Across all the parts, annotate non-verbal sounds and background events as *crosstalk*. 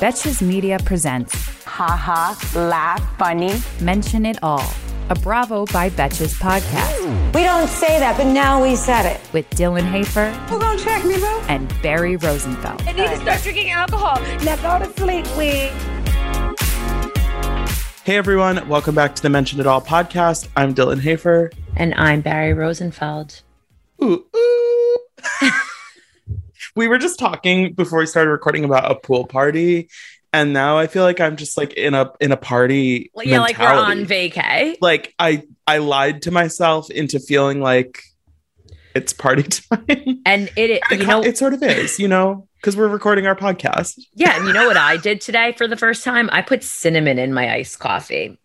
Betches Media presents Ha Ha, laugh, funny. Mention It All, a Bravo by Betches podcast We don't say that, but now we said it. with Dylan Hafer Who gonna check me, bro? and Barry Rosenfeld. I need to start drinking alcohol. Now go to sleep, we. Hey everyone, welcome back to the Mention It All podcast. I'm Dylan Hafer. And I'm Barry Rosenfeld. Ooh, ooh. *laughs* we were just talking before we started recording about a pool party, and now I feel like I'm just like in a in a party. Well, yeah, like we're on vacay. Like I I lied to myself into feeling like it's party *laughs* time. And it, it, you know, it sort of is, you know, because we're recording our podcast. yeah, and you know what I did today for the first time? I put cinnamon in my iced coffee.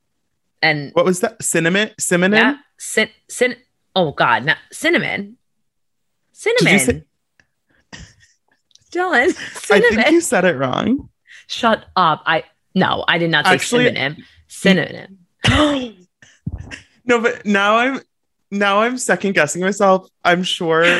And What was that? Cinnamon? Cinnamon? yeah, cin- cin- oh God, not cinnamon. Cinnamon. Dylan, *laughs* I think you said it wrong. Shut up. I, no, I did not say Actually- synonym. Cinnamon. *gasps* No, but now I'm now I'm second guessing myself. I'm sure. *laughs*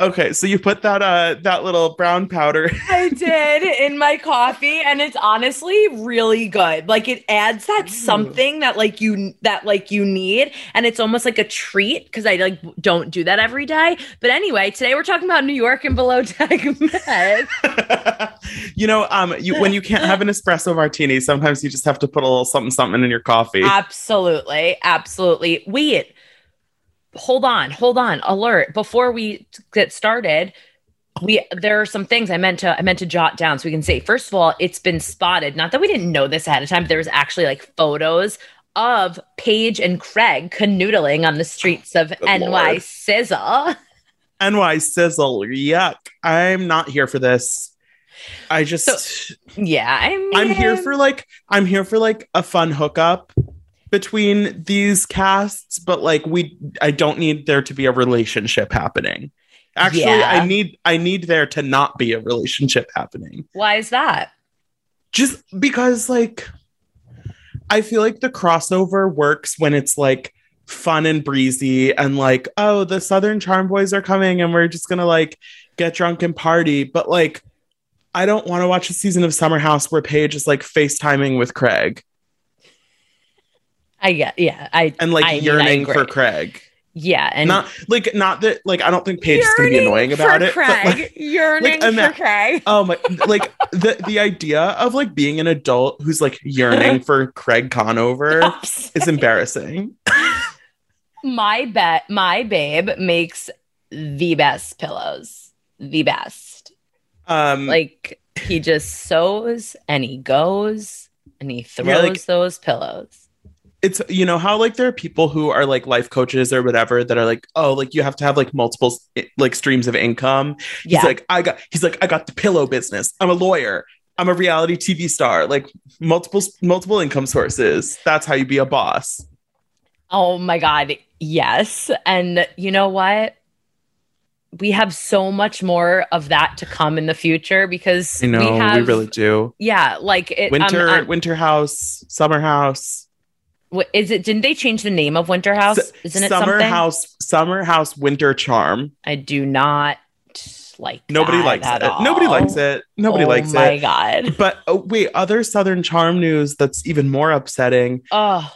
okay, so you put that uh that little brown powder. *laughs* I did in my coffee and it's honestly really good. Like it adds that something that like you that like you need and it's almost like a treat cuz I like don't do that every day. But anyway, today we're talking about New York and below deck *laughs* med. *laughs* you know, um, you when you can't have an espresso martini, sometimes you just have to put a little something something in your coffee. absolutely. Absolutely. Wait. Hold on. Hold on. Alert. Before we get started, we there are some things I meant to I meant to jot down so we can say first of all it's been spotted not that we didn't know this ahead of time but there was actually like photos of Paige and Craig canoodling on the streets of NY Lord. Sizzle. NY sizzle, yuck! I'm not here for this. I just. Yeah, I mean, I'm here for like I'm here for like a fun hookup between these casts, but like we I don't need there to be a relationship happening. Actually, Yeah. I need I need there to not be a relationship happening. why is that? Just because like I feel like the crossover works when it's like fun and breezy and like, oh, the Southern Charm Boys are coming and we're just gonna like get drunk and party. But like I don't want to watch a season of Summer House where Paige is like FaceTiming with Craig I get yeah, I and like I mean, yearning for. Craig. Yeah, and not like not that like I don't think Paige is gonna be annoying about it. Craig. But like, yearning like, for Craig. *laughs* oh my like the the idea of like being an adult who's like yearning *laughs* for Craig Conover is embarrassing. *laughs* my bet my babe makes the best pillows the best Um like he just sews and he goes and he throws Yeah, like- those pillows it's you know how like there are people who are like life coaches or whatever that are like oh like you have to have like multiple like streams of income. He's yeah. like i got he's like i got the pillow business. I'm a lawyer. I'm a reality tv star. Like multiple multiple income sources. That's how you be a boss. Oh my god. Yes. And you know what? We have so much more of that to come in the future because you know. we we, really do. Yeah like it, winter um, um, winter house summer house wh- is it didn't they change the name of winter house? Isn't it summer something? House summer house winter charm. I do not like nobody likes it. All. nobody likes it. Nobody oh likes my it. My god. But oh, wait other southern charm news that's even more upsetting. Oh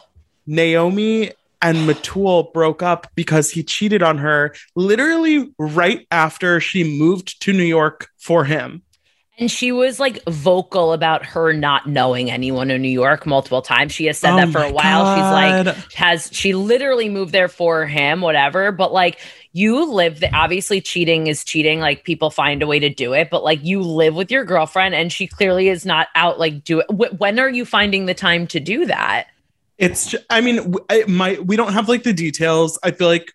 Naomie and Metul broke up because he cheated on her literally right after she moved to New York for him. And she was like vocal about her not knowing anyone in New York multiple times. She has said Oh that for a while. She's like, has she literally moved there for him, whatever. But like, you live, the, obviously, cheating is cheating. Like, people find a way to do it. But like, you live with your girlfriend and she clearly is not out, like, do it. Wh- when are you finding the time to do that? It's, ju- I mean, it might, we don't have like the details. I feel like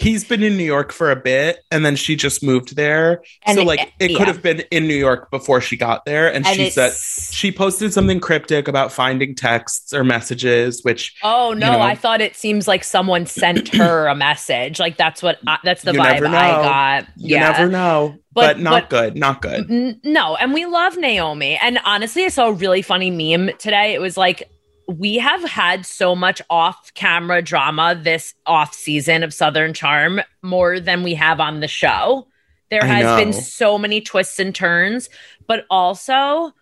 he's been in New York for a bit and then she just moved there. And so like it yeah. could have been in New York before she got there and, And she said she posted something cryptic about finding texts or messages which Oh no, you know. I thought it seems like someone sent *clears throat* her a message. Like that's what I, that's the vibe I got. you yeah. never know. But- But, not but- good, not good. N- no, and we love Naomie. And honestly, I saw a really funny meme today. It was like, we have had so much off camera drama this off season of Southern Charm more than we have on the show. There I has been so many twists and turns, but also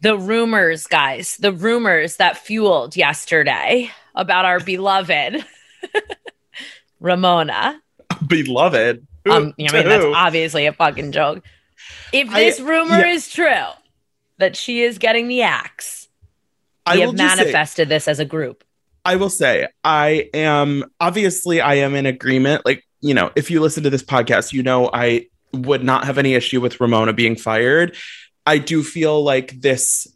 the rumors, guys, the rumors that fueled yesterday about our beloved *laughs* Ramona. *laughs* Beloved. Who- Um, I mean, that's obviously a fucking joke. If I- this rumor yeah. is true that she is getting the axe, I have just say- manifested this as a group. I will say I am obviously I am in agreement. Like, you know, if you listen to this podcast, you know I would not have any issue with Ramona being fired. I do feel like this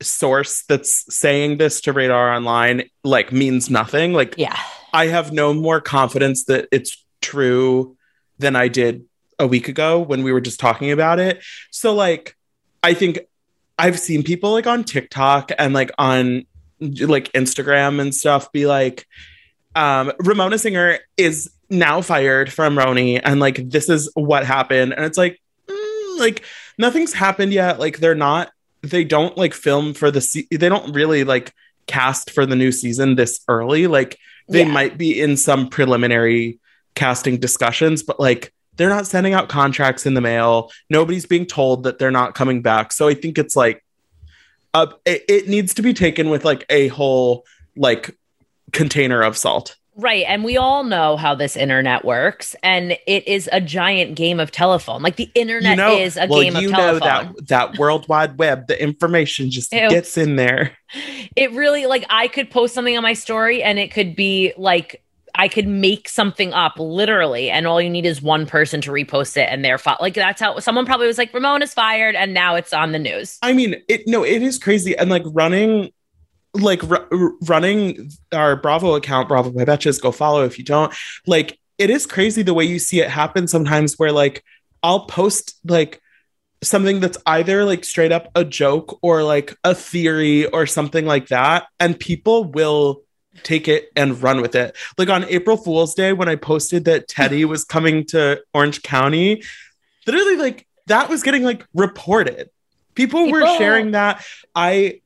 source that's saying this to Radar Online like means nothing. Like Yeah. I have no more confidence that it's true than I did a week ago when we were just talking about it. So like I think I've seen people like on TikTok and like on like Instagram and stuff be like um Ramona Singer is now fired from RHONY and like this is what happened. And it's like mm, like nothing's happened yet. Like they're not they don't like film for the se- they don't really like cast for the new season this early. Like they Yeah. might be in some preliminary casting discussions but like they're not sending out contracts in the mail nobody's being told that they're not coming back so i think it's like uh, it, it needs to be taken with like a whole like container of salt Right. And we all know how this internet works. And it is a giant game of telephone. Like the internet you know is a well game you of know telephone. that that world wide web the information just Ew. gets in there It really, like, I could post something on my story and it could be like, I could make something up literally, and all you need is one person to repost it, and they're fi- like that's how someone probably was like Ramon is fired, and now it's on the news. I mean, it no, it is crazy, and like running, like r- running our Bravo account, Bravo by Betches. Go follow if you don't. Like, it is crazy the way you see it happen sometimes. Where like I'll post like something that's either like straight up a joke or like a theory or something like that, and people will take it and run with it. Like on April Fool's Day when I posted that Teddy *laughs* was coming to Orange County, literally like that was getting like reported. People, were sharing that. I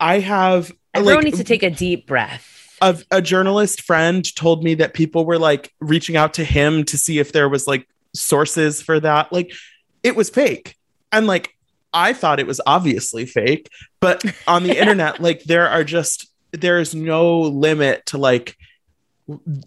I have Everyone like needs to take a deep breath. a, a journalist friend told me that people were like reaching out to him to see if there was like sources for that. Like it was fake. And like I thought it was obviously fake, but on the *laughs* internet, like there are just there's no limit to like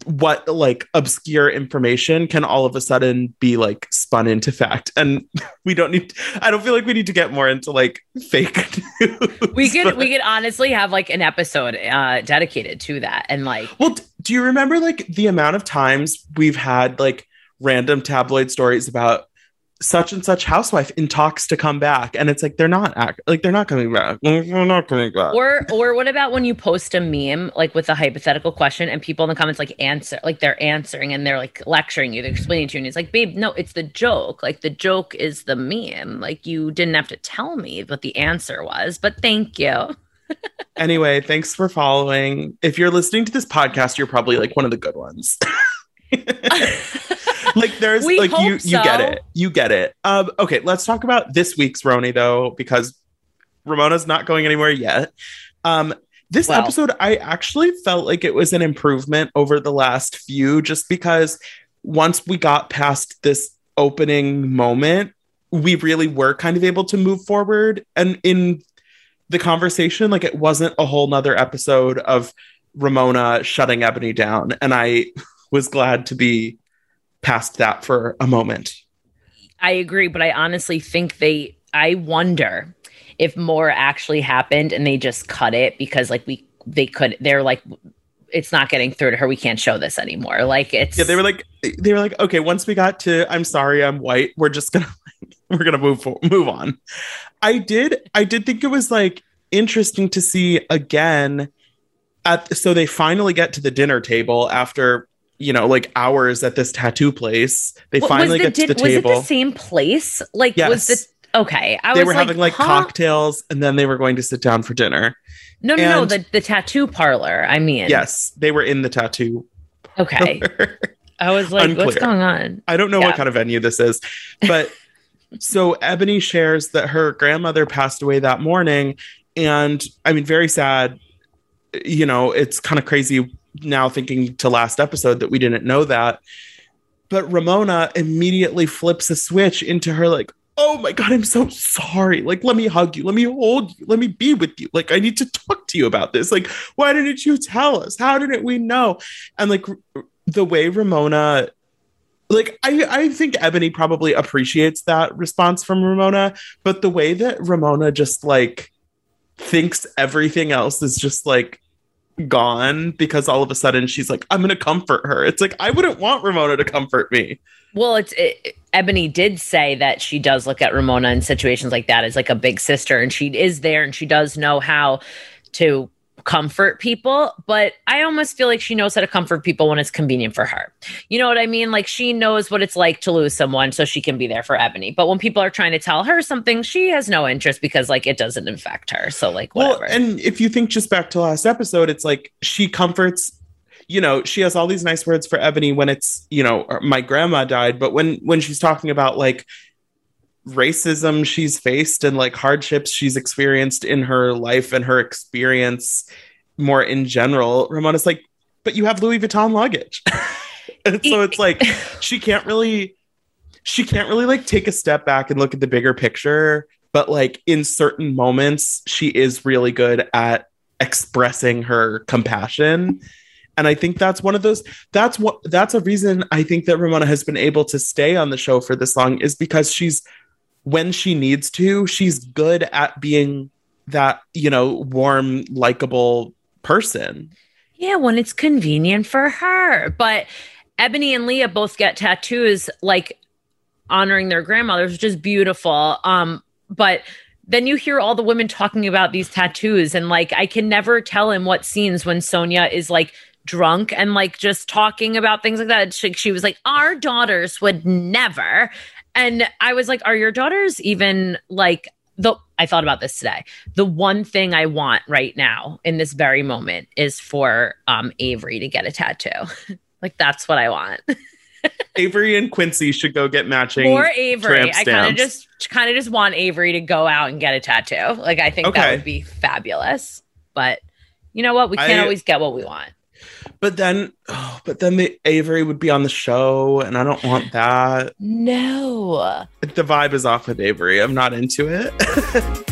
what like obscure information can all of a sudden be like spun into fact. And *laughs* we don't need i don't feel like we need to get more into like fake *laughs* news, We could but- we *laughs* could honestly have like an episode uh dedicated to that and like Well, do you remember like the amount of times we've had like random tabloid stories about such and such housewife in talks to come back, and it's like they're not act like they're not coming back. They're not coming back. or or what about when you post a meme like with a hypothetical question and people in the comments like answer like they're answering and they're like lecturing you they're explaining to you and it's like babe no it's the joke like the joke is the meme like you didn't have to tell me what the answer was but thank you *laughs* anyway, thanks for following. If you're listening to this podcast, you're probably like one of the good ones. *laughs* *laughs* like there's We like you hope you get it. You get it. Um okay, let's talk about this week's RHONY though because Ramona's not going anywhere yet. Um this Well- episode I actually felt like it was an improvement over the last few just because once we got past this opening moment, we really were kind of able to move forward and in the conversation like it wasn't a whole nother episode of Ramona shutting Eboni down and I *laughs* was glad to be past that for a moment. I agree, but I honestly think they I wonder if more actually happened and they just cut it because like we they could they're like it's not getting through to her. We can't show this anymore. Like it's Yeah, they were like they were like okay, once we got to I'm sorry, I'm white, we're just going *laughs* to we're going to move for, move on. I did I did think it was like interesting to see again at so they finally get to the dinner table after you know, like hours at this tattoo place. They Wa- finally the get to din- the was table. it the same place? Like was Yes. the okay? I was like, they was were having like huh? cocktails and then they were going to sit down for dinner. No, no, no. The the tattoo parlor. I mean, Yes, they were in the tattoo. Okay. I was like, what's going on? I don't know Yeah. what kind of venue this is, but *laughs* so Eboni shares that her grandmother passed away that morning. And I mean, very sad. You know, it's kind of crazy now thinking to last episode that we didn't know that. But Ramona immediately flips a switch into her, like, oh my God, I'm so sorry. Like, let me hug you. Let me hold you. Let me be with you. Like, I need to talk to you about this. Like, why didn't you tell us? How didn't we know? And like, the way Ramona like I, I think Eboni probably appreciates that response from Ramona, but the way that Ramona just like thinks everything else is just like gone because all of a sudden she's like, I'm gonna comfort her. It's like I wouldn't want Ramona to comfort me. Well, it's it, Eboni did say that she does look at Ramona in situations like that as like a big sister, and she is there, and she does know how to comfort people. But I almost feel like she knows how to comfort people when it's convenient for her. You know what I mean? Like she knows what it's like to lose someone, so she can be there for Eboni. But when people are trying to tell her something, she has no interest because like it doesn't affect her. So like whatever. Well, and if you think just back to last episode, it's like she comforts. You know, she has all these nice words for Eboni when it's you know my grandma died, but when when she's talking about like racism she's faced and like hardships she's experienced in her life and her experience more in general, Ramona's like, but you have Louis Vuitton luggage. *laughs* and so it's like *laughs* she can't really she can't really like take a step back and look at the bigger picture, but like in certain moments she is really good at expressing her compassion. And I think that's one of those that's what that's a reason I think that Ramona has been able to stay on the show for this long is because she's when she needs to, she's good at being that, you know, warm, likable person. Yeah, when it's convenient for her. But Eboni and Leah both get tattoos like honoring their grandmothers, which is beautiful. Um, but then you hear all the women talking about these tattoos, and like I can never tell in what scenes when Sonja is like drunk and like just talking about things like that. She, she was like, Our daughters would never. And I was like, Are your daughters even like the I thought about this today. The one thing I want right now in this very moment is for um Avery to get a tattoo. *laughs* like that's what I want. *laughs* Avery and Quincy should go get matching. Or Avery. I kind of just kind of just want Avery to go out and get a tattoo. Like I think that would be fabulous. But you know what? We can't I- always get what we want. But then, oh, but then the Avery would be on the show, and I don't want that. No. The vibe is off with Avery. I'm not into it. *laughs*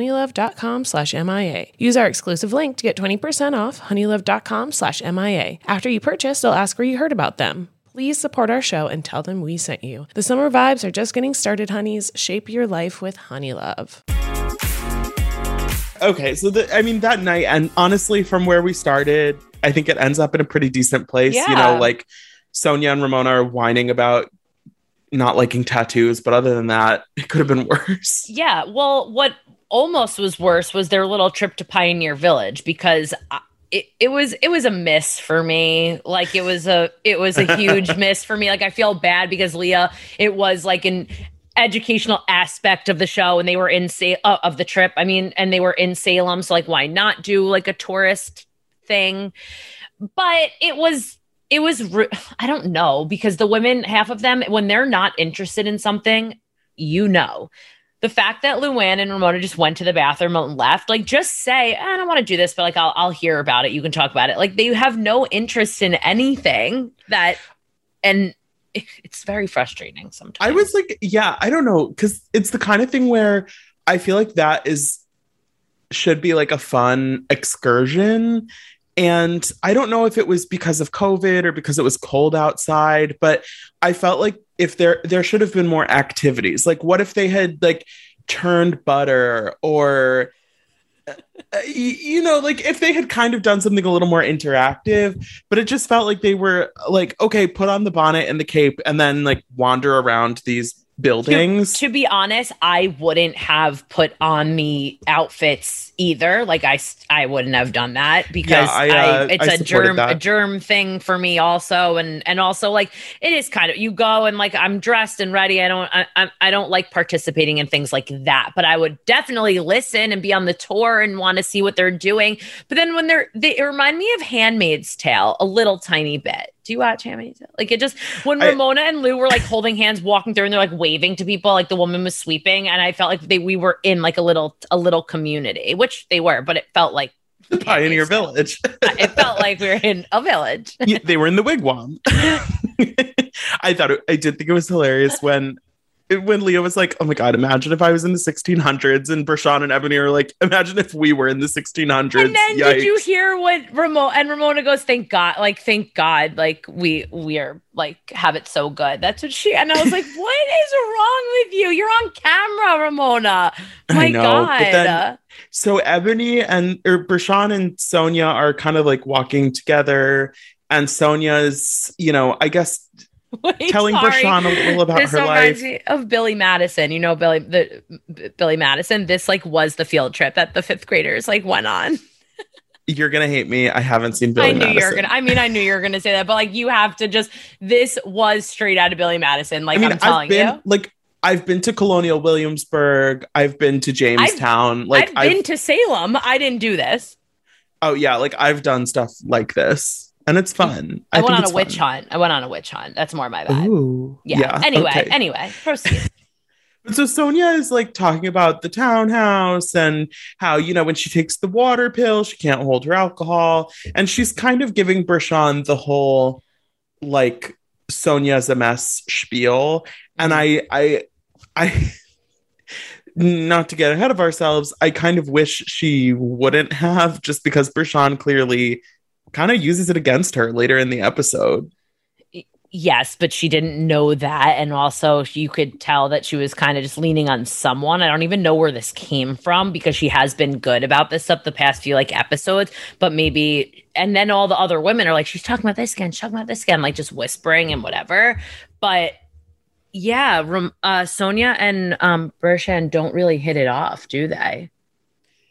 honeylove.com slash MIA. Use our exclusive link to get 20% off honeylove.com slash MIA. After you purchase, they'll ask where you heard about them. Please support our show and tell them we sent you. The summer vibes are just getting started, honeys. Shape your life with Honeylove. Okay, so the, I mean that night, and honestly, from where we started, I think it ends up in a pretty decent place. Yeah. You know, like Sonja and Ramona are whining about not liking tattoos, but other than that, it could have been *laughs* worse. Yeah. Well, what almost was worse was their little trip to Pioneer Village because I- it, it was it was a miss for me. Like it was a it was a huge *laughs* miss for me. Like I feel bad because Leah, it was like an educational aspect of the show and they were in Sa- uh, of the trip. I mean, and they were in Salem, so like why not do like a tourist thing? But it was it was ru- I don't know because the women half of them when they're not interested in something, you know the fact that Luann and Ramona just went to the bathroom and left, like just say, eh, I don't want to do this, but like I'll I'll hear about it. You can talk about it. Like they have no interest in anything that and it's very frustrating sometimes. I was like, yeah, I don't know, because it's the kind of thing where I feel like that is should be like a fun excursion. And I don't know if it was because of COVID or because it was cold outside, but I felt like if there there should have been more activities. Like, what if they had like turned butter or uh, you know like if they had kind of done something a little more interactive but it just felt like they were like okay put on the bonnet and the cape and then like wander around these buildings to be honest, I wouldn't have put on the outfits either. Like I, I wouldn't have done that because I, I, uh, it's I a germ, a germ thing for me also, and and also like it is kind of you go and like I'm dressed and ready. I don't, I, I, I don't like participating in things like that, but I would definitely listen and be on the tour and want to see what they're doing. But then when they're, they remind me of Handmaid's Tale a little tiny bit. Do you watch Handmaid's Tale? Like it just when I- Ramona and Lou were like holding hands, walking through, and they're like waving to people, like the woman was sweeping, and I felt like they we were in like a little a little community, which they were, but it felt like the pioneer village. *laughs* It felt like we were in a village. Yeah, they were in the wigwam. *laughs* I thought it, i did think it was hilarious when when Leah was like, "Oh my god, imagine if I was in the 1600s," and Bershan and Eboni are like, "Imagine if we were in the 1600s." And then did you hear what Ramona and Ramona goes, "Thank God, like thank God, like we we are like have it so good." That's what she and I was like, *laughs* "What is wrong with you? You're on camera, Ramona." I My know, God. then- So Eboni and or Bershan and Sonja are kind of like walking together, and Sonja's, you know, I guess *laughs* Wait, telling sorry. Bershan a little about this her reminds life. me of Billy Madison. You know, Billy the B- Billy Madison. This like was the field trip that the fifth graders like went on. *laughs* You're gonna hate me. I haven't seen Billy I knew you were gonna. I mean, I knew you were gonna say that, but like you have to just. This was straight out of Billy Madison. Like I mean, I'm telling I've been you. like I've been to Colonial Williamsburg. I've been to Jamestown. like I've been to Salem. I didn't do this. oh yeah, like I've done stuff like this, and it's fun. I, went on a it's witch fun. hunt. I went on a witch hunt. That's more my bad. Ooh, Yeah. Anyway, okay. anyway, proceed. *laughs* But so Sonja is like talking about the townhouse and how, you know, when she takes the water pill, she can't hold her alcohol. And she's kind of giving Bershan the whole like Sonja's a mess spiel. And I, mm-hmm. I, I, *laughs* not to get ahead of ourselves, I kind of wish she wouldn't *laughs* have just because Bershan clearly kind of uses it against her later in the episode. yes, but she didn't know that, and also you could tell that she was kind of just leaning on someone. I don't even know where this came from because she has been good about this up the past few like episodes, but maybe. And then all the other women are like, she's talking about this again, talking about this again, like just whispering and whatever. But yeah, uh, Sonja and um, Bershan don't really hit it off, do they?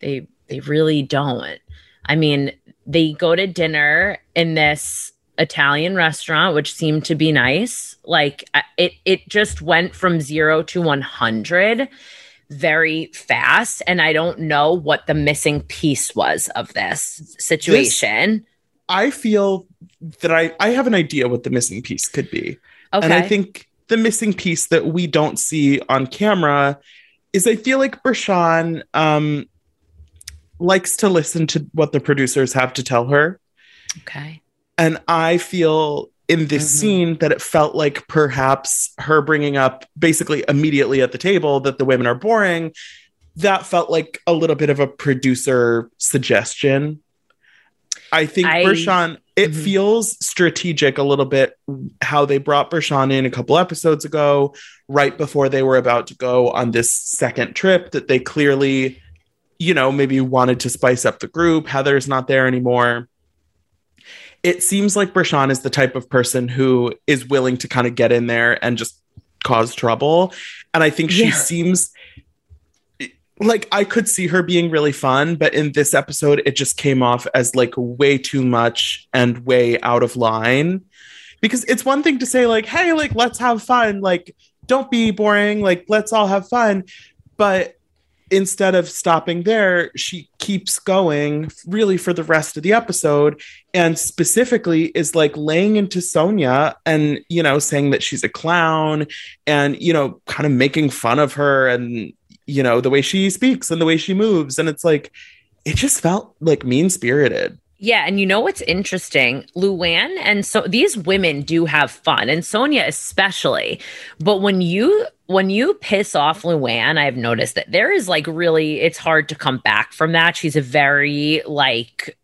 They they really don't. I mean, they go to dinner in this Italian restaurant, which seemed to be nice. Like it, it just went from zero to one hundred very fast. And I don't know what the missing piece was of this situation. I feel that I, I have an idea what the missing piece could be. okay. And I think the missing piece that we don't see on camera is I feel like Bershan um, likes to listen to what the producers have to tell her. okay. And I feel in this Mhm. scene that it felt like perhaps her bringing up basically immediately at the table that the women are boring, that felt like a little bit of a producer suggestion. I think I- Bershan, it Mhm. feels strategic a little bit how they brought Bershan in a couple episodes ago, right before they were about to go on this second trip that they clearly, you know, maybe wanted to spice up the group. Heather's not there anymore it seems like Bershan is the type of person who is willing to kind of get in there and just cause trouble. And I think she Yeah. seems like I could see her being really fun, but in this episode, it just came off as like way too much and way out of line. Because it's one thing to say, like, hey, like, let's have fun. Like, don't be boring. Like, let's all have fun. But instead of stopping there, she keeps going really for the rest of the episode and specifically is like laying into Sonja and, you know, saying that she's a clown and, you know, kind of making fun of her and, you know, the way she speaks and the way she moves. And it's like, it just felt like mean spirited. Yeah, and you know what's interesting? Luann and so these women do have fun, and Sonja especially. But when you when you piss off Luann, I've noticed that there is like really it's hard to come back from that. She's a very like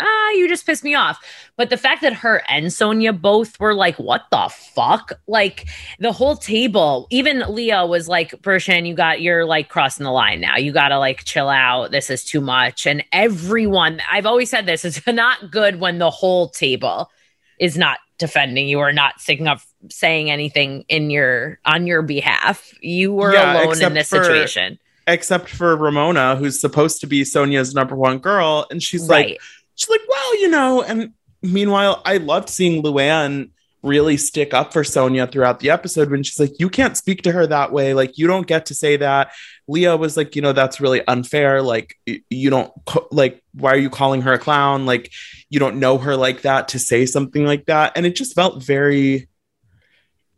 ah, you just pissed me off. But the fact that her and Sonja both were like, what the fuck? Like the whole table, even Leah was like, Bershan, you got, you're like crossing the line now. You got to like chill out. This is too much. And everyone, I've always said this, it's *laughs* not good when the whole table is not defending you or not sticking up, saying anything in your, on your behalf. You were Yeah, alone in this for- situation. Except for Ramona, who's supposed to be Sonja's number one girl. And she's like, Right. She's like, well, you know, and meanwhile, I loved seeing Luann really stick up for Sonja throughout the episode when she's like, you can't speak to her that way. Like, you don't get to say that. Leah was like, you know, that's really unfair. Like, you don't, like, why are you calling her a clown? Like, you don't know her like that to say something like that. And it just felt very,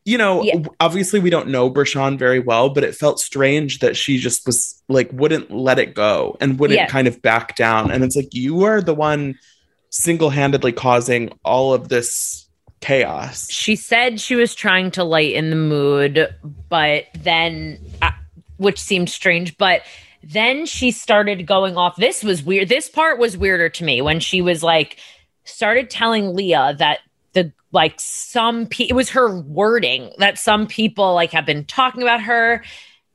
you know, Yeah. obviously we don't know Bershan very well, but it felt strange that she just was like, wouldn't let it go and wouldn't Yeah. kind of back down. And it's like, you are the one single handedly causing all of this chaos. she said she was trying to lighten the mood, but then, uh, which seemed strange, but then she started going off. This was weird. This part was weirder to me when she was like, started telling Leah that like some pe- it was her wording that some people like have been talking about her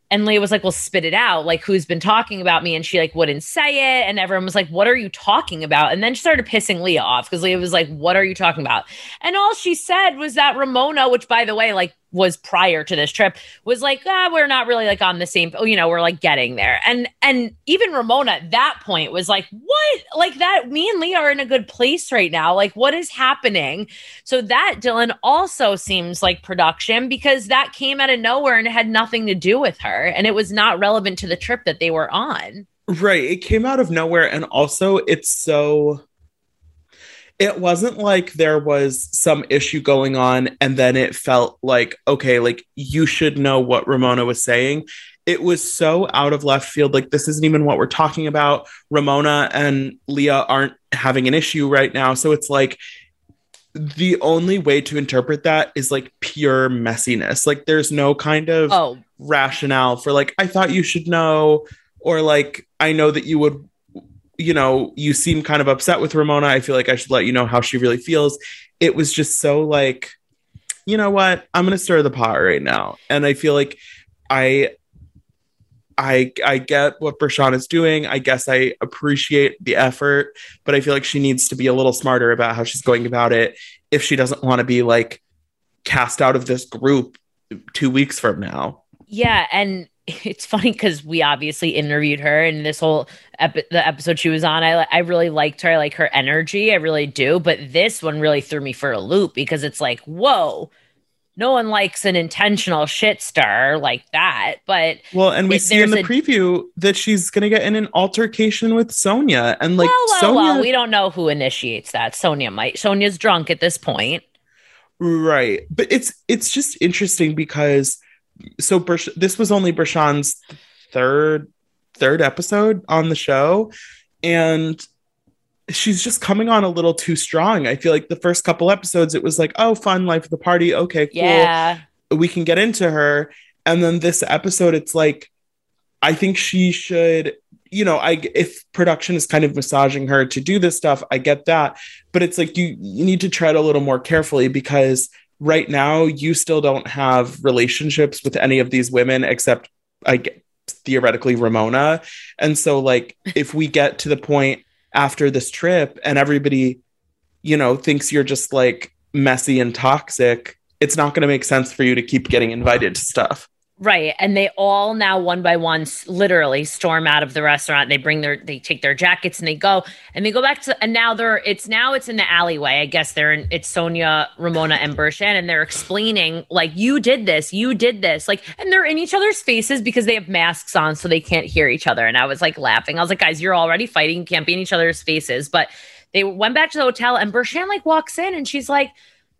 and Leah was like, "Well, spit it out. Like, who's been talking about me?" And she like wouldn't say it, and everyone was like, "What are you talking about?" And then she started pissing Leah off because Leah was like, "What are you talking about?" And all she said was that Ramona, which by the way, like was prior to this trip, was like, "Ah, we're not really like on the same. You know, we're like getting there." And and even Ramona at that point was like, "What? Like that? Me and lee are in a good place right now. Like, what is happening?" So that Dylan also seems like production because that came out of nowhere and had nothing to do with her and it was not relevant to the trip that they were on. Right. It came out of nowhere. And also, it's so. It wasn't like there was some issue going on and then it felt like, okay, like you should know what Ramona was saying. It was so out of left field. Like, this isn't even what we're talking about. Ramona and Leah aren't having an issue right now. So it's like, the only way to interpret that is like pure messiness. Like, there's no kind of Oh, rationale for like i thought you should know or like i know that you would you know you seem kind of upset with ramona. I feel like i should let you know how she really feels. It was just so like you know what? I'm gonna stir the pot right now. And i feel like i i i get what Bershan is doing. I guess i appreciate the effort but i feel like she needs to be a little smarter about how she's going about it if she doesn't want to be like cast out of this group two weeks from now. Yeah. And it's funny because we obviously interviewed her and this whole epi- the episode she was on. I, I really liked her. I like her energy. I really do. But this one really threw me for a loop because it's like, whoa, no one likes an intentional shit stir like that. But Well, and we see in the a- preview that she's going to get in an altercation with Sonja. And like, well, well, Sonja. well, we don't know who initiates that. Sonja might. Sonja's drunk at this point. Right. But it's it's just interesting because so Bersh- this was only Bershan's third third episode on the show and she's just coming on a little too strong. I feel like the first couple episodes it was like, "Oh, fun life of the party. Okay, cool. Yeah. We can get into her." And then this episode it's like I think she should you know, I if production is kind of massaging her to do this stuff, I get that, but it's like you you need to tread a little more carefully because right now you still don't have relationships with any of these women except I get theoretically Ramona. And so like *laughs* if we get to the point after this trip and everybody you know thinks you're just like messy and toxic, it's not going to make sense for you to keep getting invited to stuff. Right. And they all now one by one literally storm out of the restaurant. They bring their they take their jackets and they go and they go back to and now they're it's now it's in the alleyway. I guess they're in it's Sonja, Ramona, and Bershan, and they're explaining like you did this, you did this. Like and they're in each other's faces because they have masks on so they can't hear each other. And I was like laughing. I was like, guys, you're already fighting, you can't be in each other's faces. But they went back to the hotel and Bershan like walks in and she's like,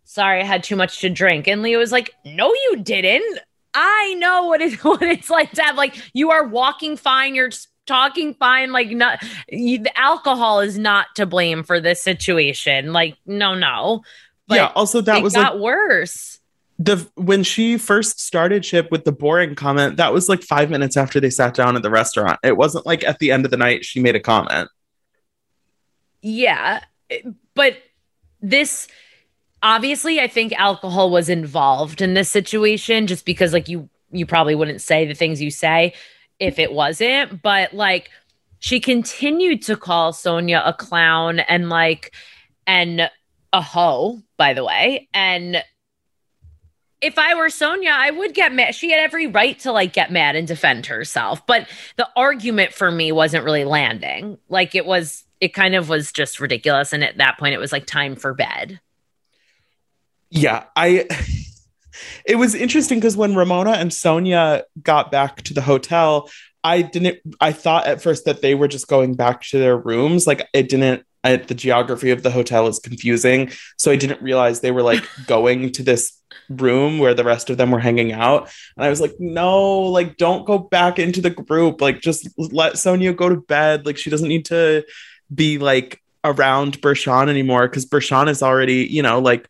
Sorry, I had too much to drink. And Leah was like, No, you didn't. I know what it *laughs* what it's like to have like you are walking fine, you're talking fine, like not you, the alcohol is not to blame for this situation. Like no, no. But yeah, also that was got like worse. the when she first started ship with the boring comment that was like five minutes after they sat down at the restaurant it wasn't like at the end of the night she made a comment Yeah, but this obviously I think alcohol was involved in this situation just because like you you probably wouldn't say the things you say if it wasn't, but like she continued to call Sonja a clown and like and a hoe, by the way. And if I were Sonja, I would get mad. She had every right to like get mad and defend herself. But the argument for me wasn't really landing. Like it was, it kind of was just ridiculous. And at that point, it was like time for bed. Yeah i it was interesting because when ramona and sonja got back to the hotel i didn't i thought at first that they were just going back to their rooms. Like it didn't I, the geography of the hotel is confusing. So i didn't realize they were like *laughs* going to this room where the rest of them were hanging out. And i was like no like don't go back into the group. Like just let sonja go to bed. Like she doesn't need to be like around Bershan anymore because Bershan is already you know like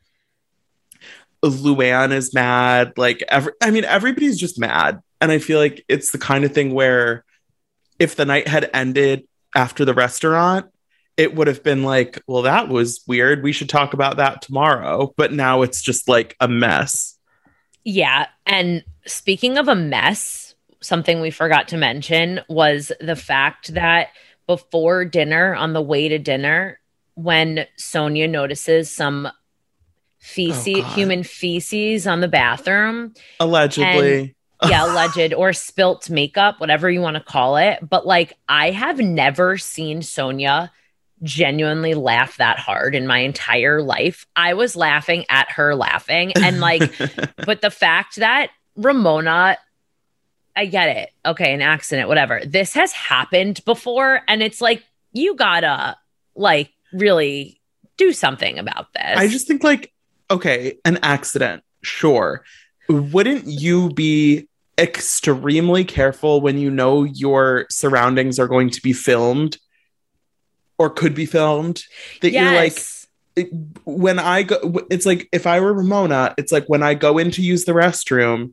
Luann is mad. Like every, I mean, everybody's just mad, and I feel like it's the kind of thing where if the night had ended after the restaurant, it would have been like, well, that was weird. We should talk about that tomorrow. But now it's just like a mess. Yeah. And speaking of a mess, something we forgot to mention was the fact that before dinner, on the way to dinner, when Sonja notices some feces, Oh, human feces on the bathroom, Allegedly. yeah, alleged or spilt makeup, whatever you want to call it. But like, I have never seen Sonja genuinely laugh that hard in my entire life. I was laughing at her laughing. And like, *laughs* but the fact that Ramona, I get it. Okay, an accident, whatever. This has happened before. And it's like, you gotta like really do something about this. I just think like, okay, an accident, sure. Wouldn't you be extremely careful when you know your surroundings are going to be filmed or could be filmed? That you're like, when I go, it's like if I were Ramona, it's like when I go in to use the restroom,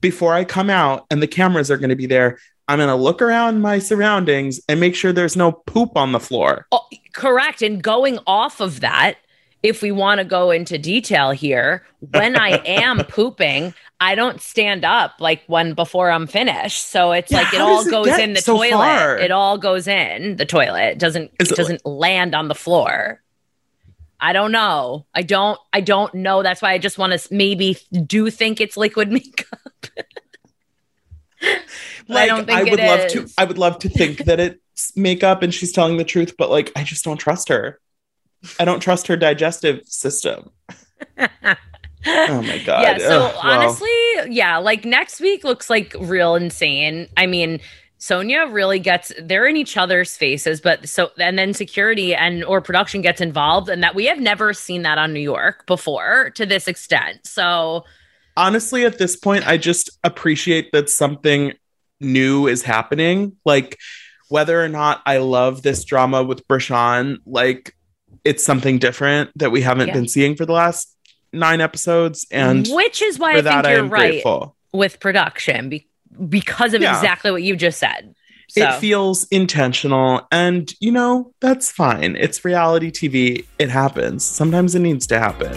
before I come out and the cameras are going to be there, I'm going to look around my surroundings and make sure there's no poop on the floor. Oh, correct. And going off of that, if we want to go into detail here, when I *laughs* am pooping, I don't stand up like when before I'm finished. So it's Yeah, like it all does it goes in the so toilet. far? It all goes in the toilet. It doesn't Is it doesn't land on the floor. I don't know. I don't I don't know. That's why I just want to maybe do think it's liquid *laughs* makeup. But I don't think I would love is. to I would love to think that it's makeup and she's telling the truth, but like I just don't trust her. I don't trust her digestive system. *laughs* Oh my god. yeah. So Ugh, honestly, yeah, like next week looks like real insane. I mean, Sonja really gets they're in each other's faces, but so and then security and or production gets involved, and that we have never seen that on New York before to this extent. So honestly, at this point, I just appreciate that something new is happening. Like whether or not I love this drama with Bershan, like it's something different that we haven't Yeah. been seeing for the last nine episodes, and which is why I think I you're am right grateful. with production be- because of Yeah. exactly what you just said. So It feels intentional, and you know that's fine. It's reality TV. It happens. Sometimes it needs to happen.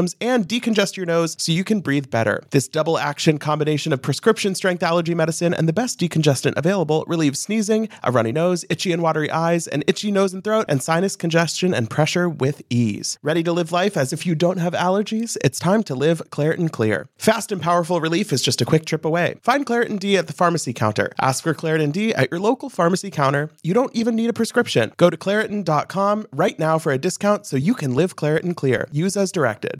and decongest your nose so you can breathe better. This double action combination of prescription strength allergy medicine and the best decongestant available relieves sneezing, a runny nose, itchy and watery eyes, an itchy nose and throat, and sinus congestion and pressure with ease. Ready to live life as if you don't have allergies? It's time to live Claritin Clear. Fast and powerful relief is just a quick trip away. Find Claritin D at the pharmacy counter. Ask for Claritin D at your local pharmacy counter. You don't even need a prescription. Go to Claritin.com right now for a discount so you can live Claritin Clear. Use as directed.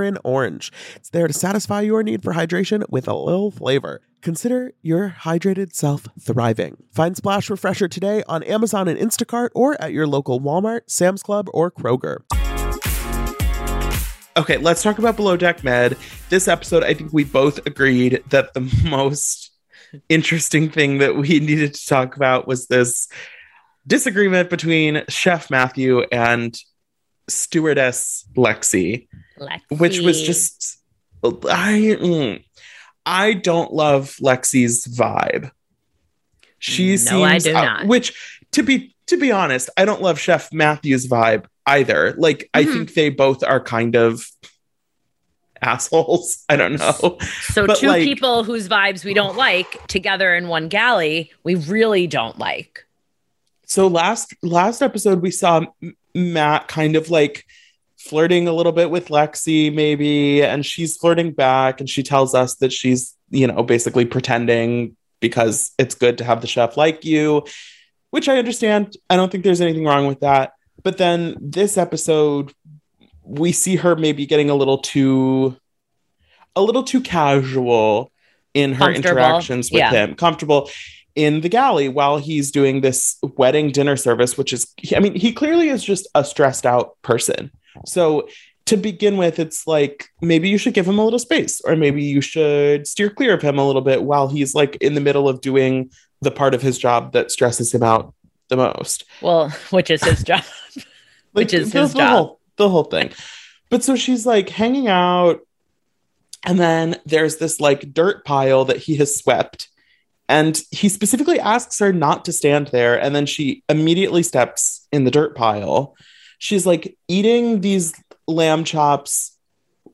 orange. It's there to satisfy your need for hydration with a little flavor. Consider your hydrated self thriving. Find Splash Refresher today on Amazon and Instacart or at your local Walmart, Sam's Club, or Kroger. Okay, let's talk about Below Deck Med. This episode, I think we both agreed that the *laughs* most interesting thing that we needed to talk about was this disagreement between Chef Matthew and stewardess Lexi, which was just I mm, I don't love Lexi's vibe. She No, seems I do uh, not. which to be to be honest, I don't love Chef Matthew's vibe either. Like I Mhm. think they both are kind of assholes. *laughs* I don't know. So But, two like- people whose vibes we don't like together in one galley, we really don't like. So last last episode we saw Matt kind of like flirting a little bit with Lexi maybe and she's flirting back and she tells us that she's, you know, basically pretending because it's good to have the chef like you, which I understand. I don't think there's anything wrong with that. But then this episode we see her maybe getting a little too a little too casual in her interactions with yeah. him, comfortable in the galley while he's doing this wedding dinner service, which is, I mean, he clearly is just a stressed out person. So to begin with, it's like maybe you should give him a little space, or maybe you should steer clear of him a little bit while he's like in the middle of doing the part of his job that stresses him out the most. Well, *laughs* which is his job. *laughs* Which is his the job. Whole, the whole thing. But so she's like hanging out, and then there's this like dirt pile that he has swept. And he specifically asks her not to stand there. And then she immediately steps in the dirt pile. She's like eating these lamb chops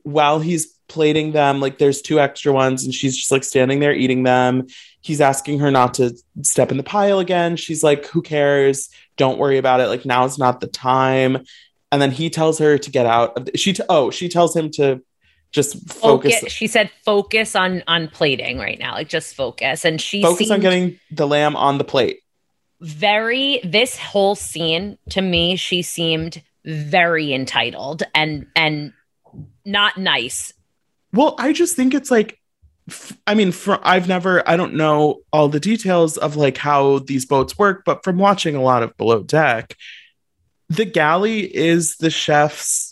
while he's plating them. Like there's two extra ones, and she's just like standing there eating them. He's asking her not to step in the pile again. She's like, Who cares? Don't worry about it. Like now's not the time. And then he tells her to get out of the, she t- oh, she tells him to just focus Focus. She said focus on on plating right now. Like just focus. And she focus on getting the lamb on the plate. very this whole scene to me, she seemed very entitled and and not nice. Well, I just think it's like, I mean, for, I've never, I don't know all the details of like how these boats work, but from watching a lot of Below Deck, the galley is the chef's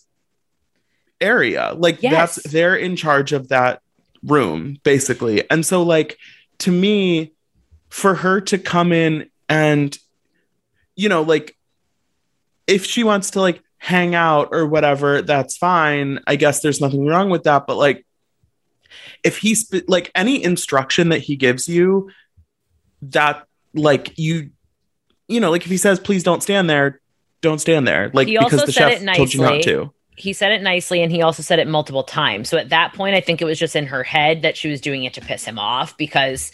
area. Like Yes. that's, they're in charge of that room, basically. And so, like, to me, for her to come in and, you know, like, if she wants to like hang out or whatever, that's fine. I guess there's nothing wrong with that. But like, if he's like any instruction that he gives you, that like you, you know, like if he says, please don't stand there, don't stand there. Like, He because the said chef it told you not to. He said it nicely and he also said it multiple times. So at that point, I think it was just in her head that she was doing it to piss him off because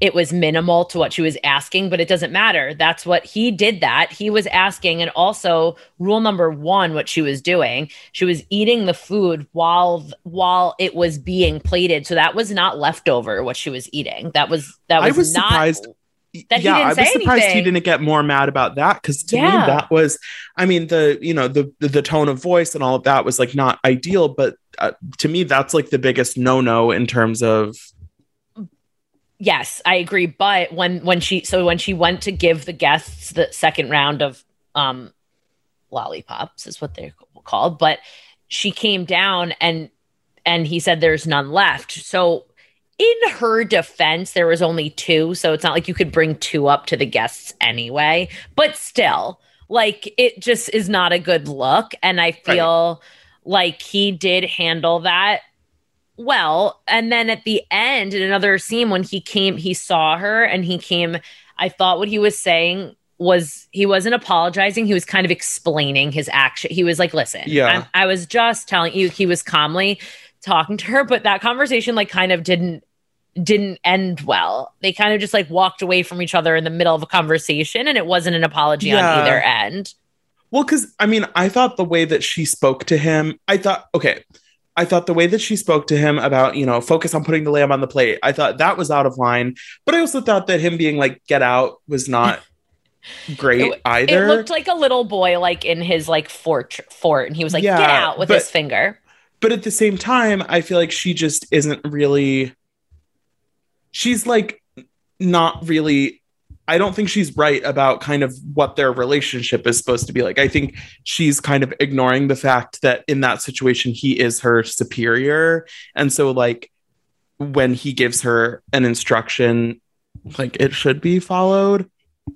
it was minimal to what she was asking, but it doesn't matter. That's what he did that. He was asking. And also rule number one, what she was doing, she was eating the food while while it was being plated. So that was not leftover what she was eating. That was that was, I was not surprised. That yeah, I was surprised he didn't get more mad about that because to me that was, I mean the you know the the tone of voice and all of that was like not ideal, but uh, to me that's like the biggest no no in terms of Yes, I agree. But when when she so when she went to give the guests the second round of um lollipops is what they're called, but she came down and and he said there's none left. So in her defense, there was only two, so it's not like you could bring two up to the guests anyway. But still, like it just is not a good look, and I feel like he did handle that well. And then at the end, in another scene, when he came, he saw her and he came. I thought what he was saying was he wasn't apologizing. He was kind of explaining his action. He was like, listen, Yeah. I'm- I was just telling you, he was calmly talking to her, but that conversation, like, kind of didn't didn't end well. They kind of just like walked away from each other in the middle of a conversation and it wasn't an apology Yeah. on either end. Well, because I mean, I thought the way that she spoke to him, I thought, okay, I thought the way that she spoke to him about, you know, focus on putting the lamb on the plate, I thought that was out of line. But I also thought that him being like, get out was not *laughs* great It- either. It looked like a little boy, like in his like fort fort, and he was like, Yeah, "Get out" with but- his finger. But at the same time, I feel like she just isn't really, she's like not really. I don't think she's right about kind of what their relationship is supposed to be like. I think she's kind of ignoring the fact that in that situation, he is her superior. And so, like, when he gives her an instruction, like, it should be followed.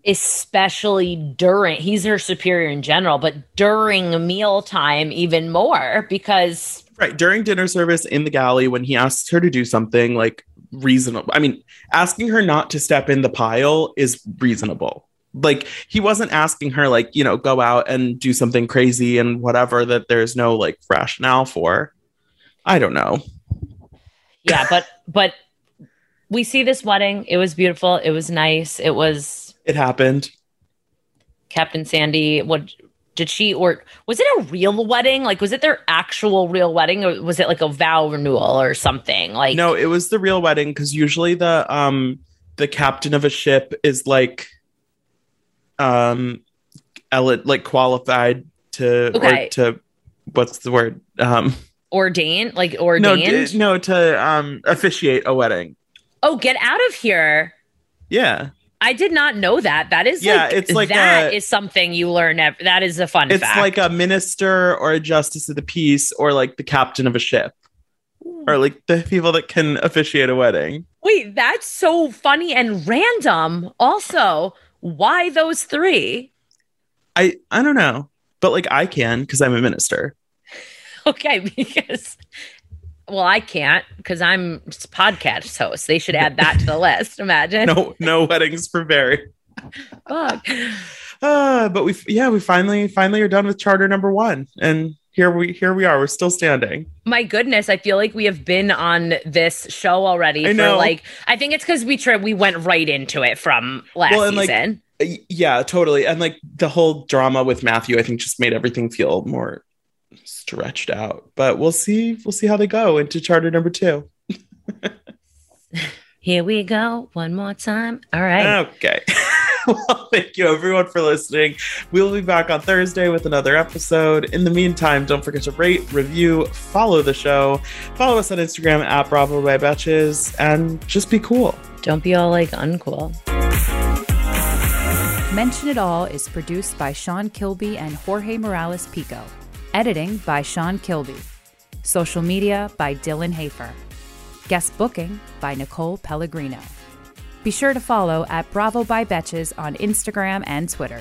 especially during he's her superior in general but during mealtime even more because Right. During dinner service in the galley, when he asks her to do something like reasonable, I mean, asking her not to step in the pile is reasonable. Like, he wasn't asking her, like, you know, go out and do something crazy and whatever that there's no like rationale for. I don't know. yeah but but we see this wedding it was beautiful it was nice it was It happened. captain sandy what did she or was it a real wedding? Like was it their actual real wedding or was it like a vow renewal or something? Like no, it was the real wedding because usually the um the captain of a ship is like um ele- like qualified to Okay. or to what's the word? Um ordained? Like no ordained d- no to um officiate a wedding. Oh get out of here. Yeah I did not know that. That is Yeah, like, it's like that a- is something you learn. Ev- that is a fun it's fact. like a minister or a justice of the peace or like the captain of a ship or like the people that can officiate a wedding Wait, that's so funny and random. Also, why those three? i i don't know but like i can because i'm a minister *laughs* Okay, because well, I can't because I'm just a podcast host. They should add that to the list. Imagine. No, no weddings for Barry. Fuck. Uh, but we, yeah, we finally, finally are done with charter number one, and here we, here we are. We're still standing. My goodness, I feel like we have been on this show already I for know. like I think it's because we tri- we went right into it from last Well, like, season. Uh, Yeah, totally. And like the whole drama with Matthew, I think just made everything feel more stretched out. But we'll see. We'll see how they go into charter number two. *laughs* Here we go, one more time. All right. Okay. *laughs* well, thank you everyone for listening. We'll be back on Thursday with another episode. In the meantime, don't forget to rate, review, follow the show, follow us on Instagram at Bravo by Betches, and just be cool. Don't be all like uncool. Mention It All is produced by Sean Kilby and Jorge Morales Pico. Editing by Sean Kilby. Social media by Dylan Hafer. Guest booking by Nicole Pellegrino. Be sure to follow at Bravo by Betches on Instagram and Twitter.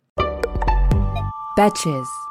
Betches.